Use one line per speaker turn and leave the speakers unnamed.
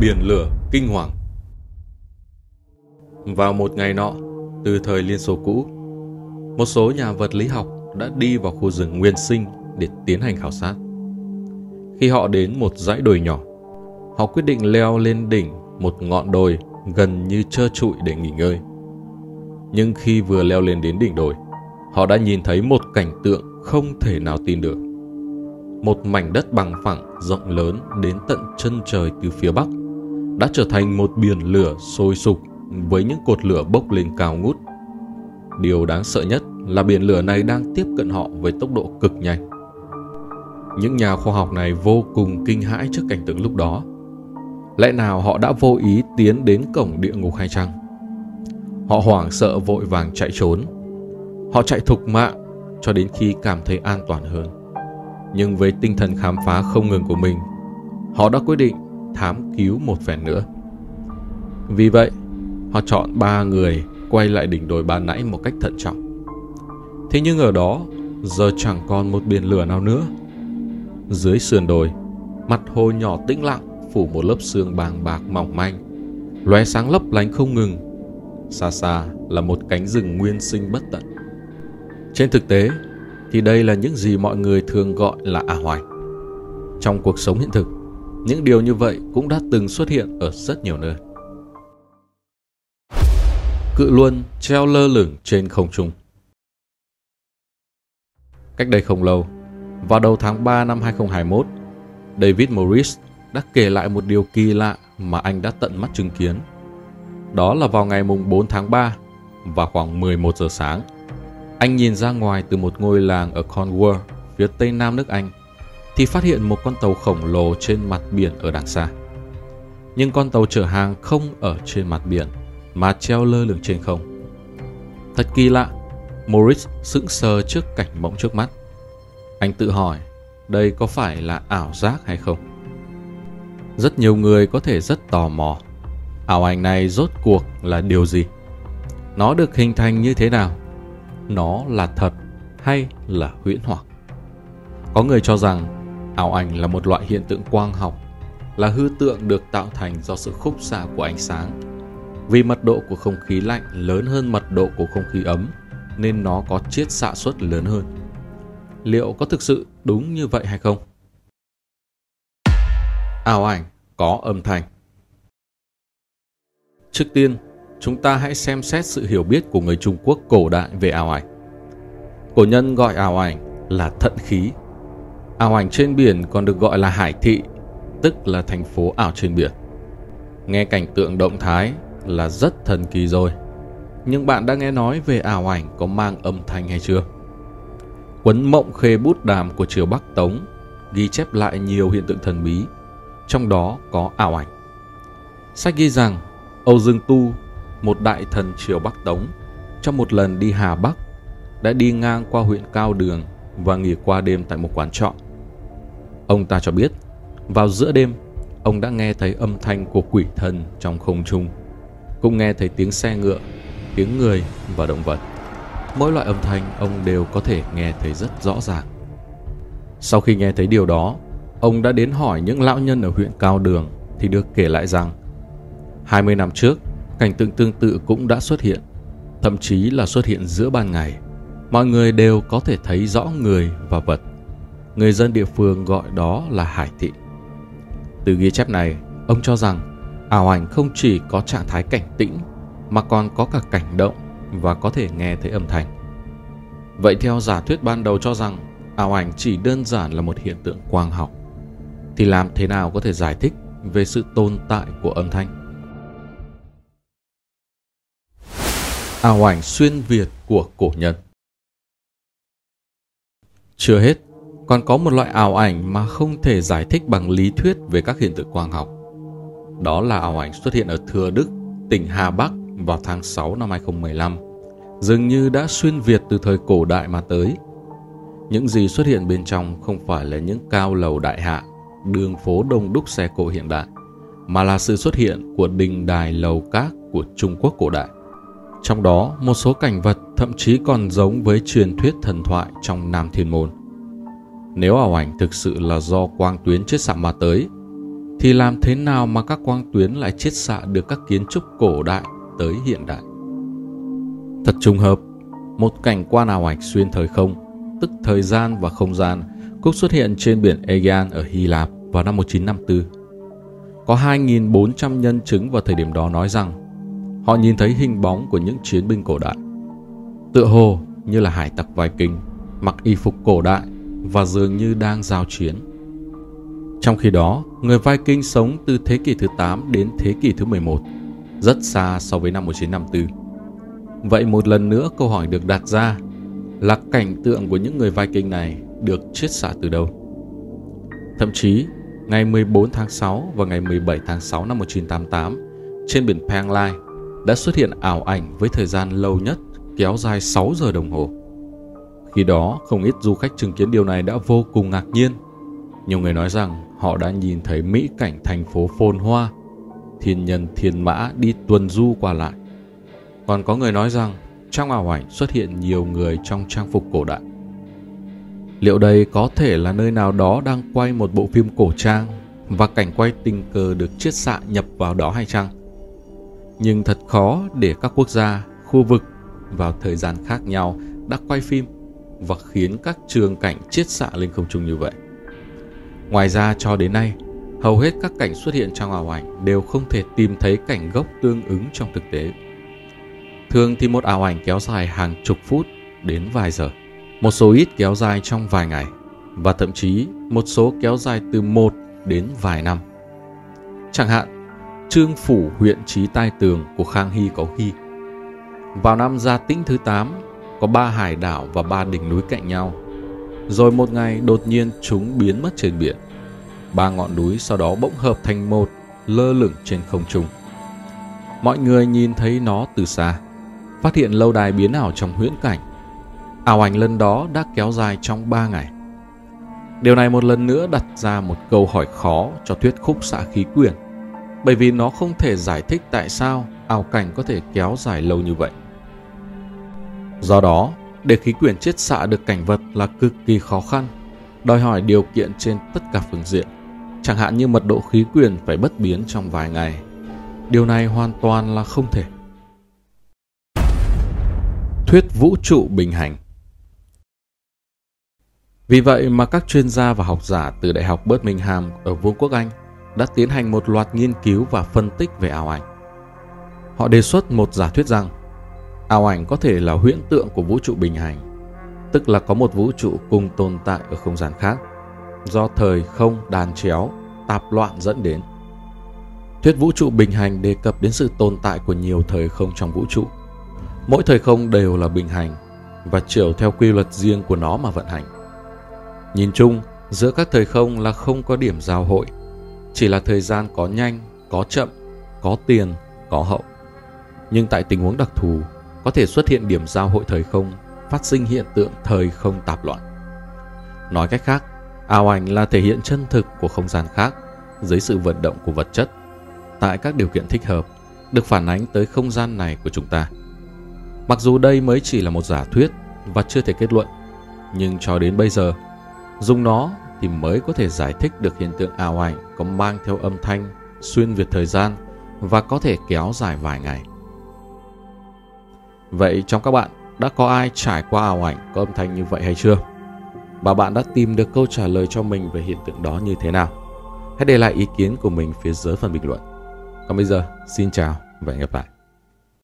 biển lửa kinh hoàng. Vào một ngày nọ, từ thời Liên Xô cũ, một số nhà vật lý học đã đi vào khu rừng nguyên sinh để tiến hành khảo sát. Khi họ đến một dãy đồi nhỏ, họ quyết định leo lên đỉnh một ngọn đồi gần như trơ trụi để nghỉ ngơi. Nhưng khi vừa leo lên đến đỉnh đồi, họ đã nhìn thấy một cảnh tượng không thể nào tin được. Một mảnh đất bằng phẳng rộng lớn đến tận chân trời từ phía bắc đã trở thành một biển lửa sôi sục với những cột lửa bốc lên cao ngút. Điều đáng sợ nhất là biển lửa này đang tiếp cận họ với tốc độ cực nhanh. Những nhà khoa học này vô cùng kinh hãi trước cảnh tượng lúc đó. Lẽ nào họ đã vô ý tiến đến cổng địa ngục hay chăng? Họ hoảng sợ vội vàng chạy trốn. Họ chạy thục mạng cho đến khi cảm thấy an toàn hơn. Nhưng với tinh thần khám phá không ngừng của mình, họ đã quyết định thám cứu một phen nữa. Vì vậy, họ chọn ba người quay lại đỉnh đồi ban nãy một cách thận trọng. Thế nhưng ở đó, giờ chẳng còn một biển lửa nào nữa. Dưới sườn đồi, mặt hồ nhỏ tĩnh lặng phủ một lớp sương bàng bạc mỏng manh, lóe sáng lấp lánh không ngừng. Xa xa là một cánh rừng nguyên sinh bất tận. Trên thực tế, thì đây là những gì mọi người thường gọi là a hoài. Trong cuộc sống hiện thực, những điều như vậy cũng đã từng xuất hiện ở rất nhiều nơi. Cự luân treo lơ lửng trên không trung. Cách đây không lâu, vào đầu tháng 3 năm 2021, David Morris đã kể lại một điều kỳ lạ mà anh đã tận mắt chứng kiến. Đó là vào ngày mùng 4 tháng 3 và khoảng 11 giờ sáng, anh nhìn ra ngoài từ một ngôi làng ở Cornwall, phía tây nam nước Anh, thì phát hiện một con tàu khổng lồ trên mặt biển ở đằng xa. Nhưng con tàu chở hàng không ở trên mặt biển, mà treo lơ lửng trên không. Thật kỳ lạ, Morris sững sờ trước cảnh mộng trước mắt. Anh tự hỏi, đây có phải là ảo giác hay không? Rất nhiều người có thể rất tò mò. Ảo ảnh này rốt cuộc là điều gì? Nó được hình thành như thế nào? Nó là thật hay là huyễn hoặc? Có người cho rằng ảo ảnh là một loại hiện tượng quang học, là hư tượng được tạo thành do sự khúc xạ của ánh sáng. Vì mật độ của không khí lạnh lớn hơn mật độ của không khí ấm, nên nó có chiết xạ suất lớn hơn. Liệu có thực sự đúng như vậy hay không? Ảo ảnh có âm thanh. Trước tiên, chúng ta hãy xem xét sự hiểu biết của người Trung Quốc cổ đại về ảo ảnh. Cổ nhân gọi ảo ảnh là thận khí. Ảo ảnh trên biển còn được gọi là hải thị, tức là thành phố ảo trên biển. Nghe cảnh tượng động thái là rất thần kỳ rồi. Nhưng bạn đã nghe nói về ảo ảnh có mang âm thanh hay chưa? Quấn mộng khê bút đàm của triều Bắc Tống ghi chép lại nhiều hiện tượng thần bí, trong đó có ảo ảnh. Sách ghi rằng Âu Dương Tu, một đại thần triều Bắc Tống, trong một lần đi Hà Bắc, đã đi ngang qua huyện Cao Đường và nghỉ qua đêm tại một quán trọ. Ông ta cho biết, vào giữa đêm, ông đã nghe thấy âm thanh của quỷ thần trong không trung, cũng nghe thấy tiếng xe ngựa, tiếng người và động vật. Mỗi loại âm thanh ông đều có thể nghe thấy rất rõ ràng. Sau khi nghe thấy điều đó, ông đã đến hỏi những lão nhân ở huyện Cao Đường thì được kể lại rằng 20 năm trước, cảnh tượng tương tự cũng đã xuất hiện, thậm chí là xuất hiện giữa ban ngày. Mọi người đều có thể thấy rõ người và vật. Người dân địa phương gọi đó là hải thị. Từ ghi chép này, ông cho rằng ảo ảnh không chỉ có trạng thái cảnh tĩnh mà còn có cả cảnh động và có thể nghe thấy âm thanh. Vậy theo giả thuyết ban đầu cho rằng ảo ảnh chỉ đơn giản là một hiện tượng quang học, thì làm thế nào có thể giải thích về sự tồn tại của âm thanh? Ảo ảnh xuyên Việt của cổ nhân Chưa hết, còn có một loại ảo ảnh mà không thể giải thích bằng lý thuyết về các hiện tượng quang học. Đó là ảo ảnh xuất hiện ở Thừa Đức, tỉnh Hà Bắc vào tháng 6 năm 2015, dường như đã xuyên Việt từ thời cổ đại mà tới. Những gì xuất hiện bên trong không phải là những cao lầu đại hạ, đường phố đông đúc xe cộ hiện đại, mà là sự xuất hiện của đình đài lầu các của Trung Quốc cổ đại. Trong đó, một số cảnh vật thậm chí còn giống với truyền thuyết thần thoại trong Nam Thiên Môn. Nếu ảo ảnh thực sự là do quang tuyến chết xạ mà tới, thì làm thế nào mà các quang tuyến lại chiết xạ được các kiến trúc cổ đại tới hiện đại? Thật trùng hợp, một cảnh quan ảo ảnh xuyên thời không, tức thời gian và không gian, cũng xuất hiện trên biển Aegean ở Hy Lạp vào năm 1954. Có 2.400 nhân chứng vào thời điểm đó nói rằng họ nhìn thấy hình bóng của những chiến binh cổ đại. Tựa hồ như là hải tặc Viking, mặc y phục cổ đại và dường như đang giao chiến. Trong khi đó, người Viking sống từ thế kỷ thứ 8 đến thế kỷ thứ 11, rất xa so với năm 1954. Vậy một lần nữa câu hỏi được đặt ra là cảnh tượng của những người Viking này được chiết xạ từ đâu? Thậm chí, ngày 14 tháng 6 và ngày 17 tháng 6 năm 1988, trên biển Penglai đã xuất hiện ảo ảnh với thời gian lâu nhất kéo dài 6 giờ đồng hồ. Khi đó, không ít du khách chứng kiến điều này đã vô cùng ngạc nhiên. Nhiều người nói rằng họ đã nhìn thấy mỹ cảnh thành phố phồn hoa, thiên nhân thiên mã đi tuần du qua lại. Còn có người nói rằng trong ảo ảnh xuất hiện nhiều người trong trang phục cổ đại. Liệu đây có thể là nơi nào đó đang quay một bộ phim cổ trang và cảnh quay tình cờ được chiết xạ nhập vào đó hay chăng? Nhưng thật khó để các quốc gia, khu vực vào thời gian khác nhau đã quay phim và khiến các trường cảnh chiết xạ lên không trung như vậy. Ngoài ra cho đến nay, hầu hết các cảnh xuất hiện trong ảo ảnh đều không thể tìm thấy cảnh gốc tương ứng trong thực tế. Thường thì một ảo ảnh kéo dài hàng chục phút đến vài giờ, một số ít kéo dài trong vài ngày và thậm chí một số kéo dài từ một đến vài năm. Chẳng hạn, Trương Phủ huyện Trí Tai Tường của Khang Hy có ghi Vào năm Gia Tĩnh thứ 8, có ba hải đảo và ba đỉnh núi cạnh nhau. Rồi một ngày đột nhiên chúng biến mất trên biển. Ba ngọn núi sau đó bỗng hợp thành một, lơ lửng trên không trung. Mọi người nhìn thấy nó từ xa, phát hiện lâu đài biến ảo trong huyễn cảnh. Ảo ảnh lần đó đã kéo dài trong ba ngày. Điều này một lần nữa đặt ra một câu hỏi khó cho thuyết khúc xạ khí quyển, bởi vì nó không thể giải thích tại sao ảo cảnh có thể kéo dài lâu như vậy. Do đó, để khí quyển chiết xạ được cảnh vật là cực kỳ khó khăn, đòi hỏi điều kiện trên tất cả phương diện, chẳng hạn như mật độ khí quyển phải bất biến trong vài ngày. Điều này hoàn toàn là không thể. Thuyết vũ trụ bình hành Vì vậy mà các chuyên gia và học giả từ Đại học Birmingham ở Vương quốc Anh đã tiến hành một loạt nghiên cứu và phân tích về ảo ảnh. Họ đề xuất một giả thuyết rằng Ảo ảnh có thể là huyễn tượng của vũ trụ bình hành, tức là có một vũ trụ cùng tồn tại ở không gian khác, do thời không đàn chéo, tạp loạn dẫn đến. Thuyết vũ trụ bình hành đề cập đến sự tồn tại của nhiều thời không trong vũ trụ. Mỗi thời không đều là bình hành và chiều theo quy luật riêng của nó mà vận hành. Nhìn chung, giữa các thời không là không có điểm giao hội, chỉ là thời gian có nhanh, có chậm, có tiền, có hậu. Nhưng tại tình huống đặc thù, có thể xuất hiện điểm giao hội thời không, phát sinh hiện tượng thời không tạp loạn. Nói cách khác, ảo ảnh là thể hiện chân thực của không gian khác dưới sự vận động của vật chất tại các điều kiện thích hợp được phản ánh tới không gian này của chúng ta. Mặc dù đây mới chỉ là một giả thuyết và chưa thể kết luận, nhưng cho đến bây giờ, dùng nó thì mới có thể giải thích được hiện tượng ảo ảnh có mang theo âm thanh xuyên việt thời gian và có thể kéo dài vài ngày. Vậy trong các bạn đã có ai trải qua ảo ảnh có âm thanh như vậy hay chưa? Và bạn đã tìm được câu trả lời cho mình về hiện tượng đó như thế nào? Hãy để lại ý kiến của mình phía dưới phần bình luận. Còn bây giờ, xin chào và hẹn gặp lại.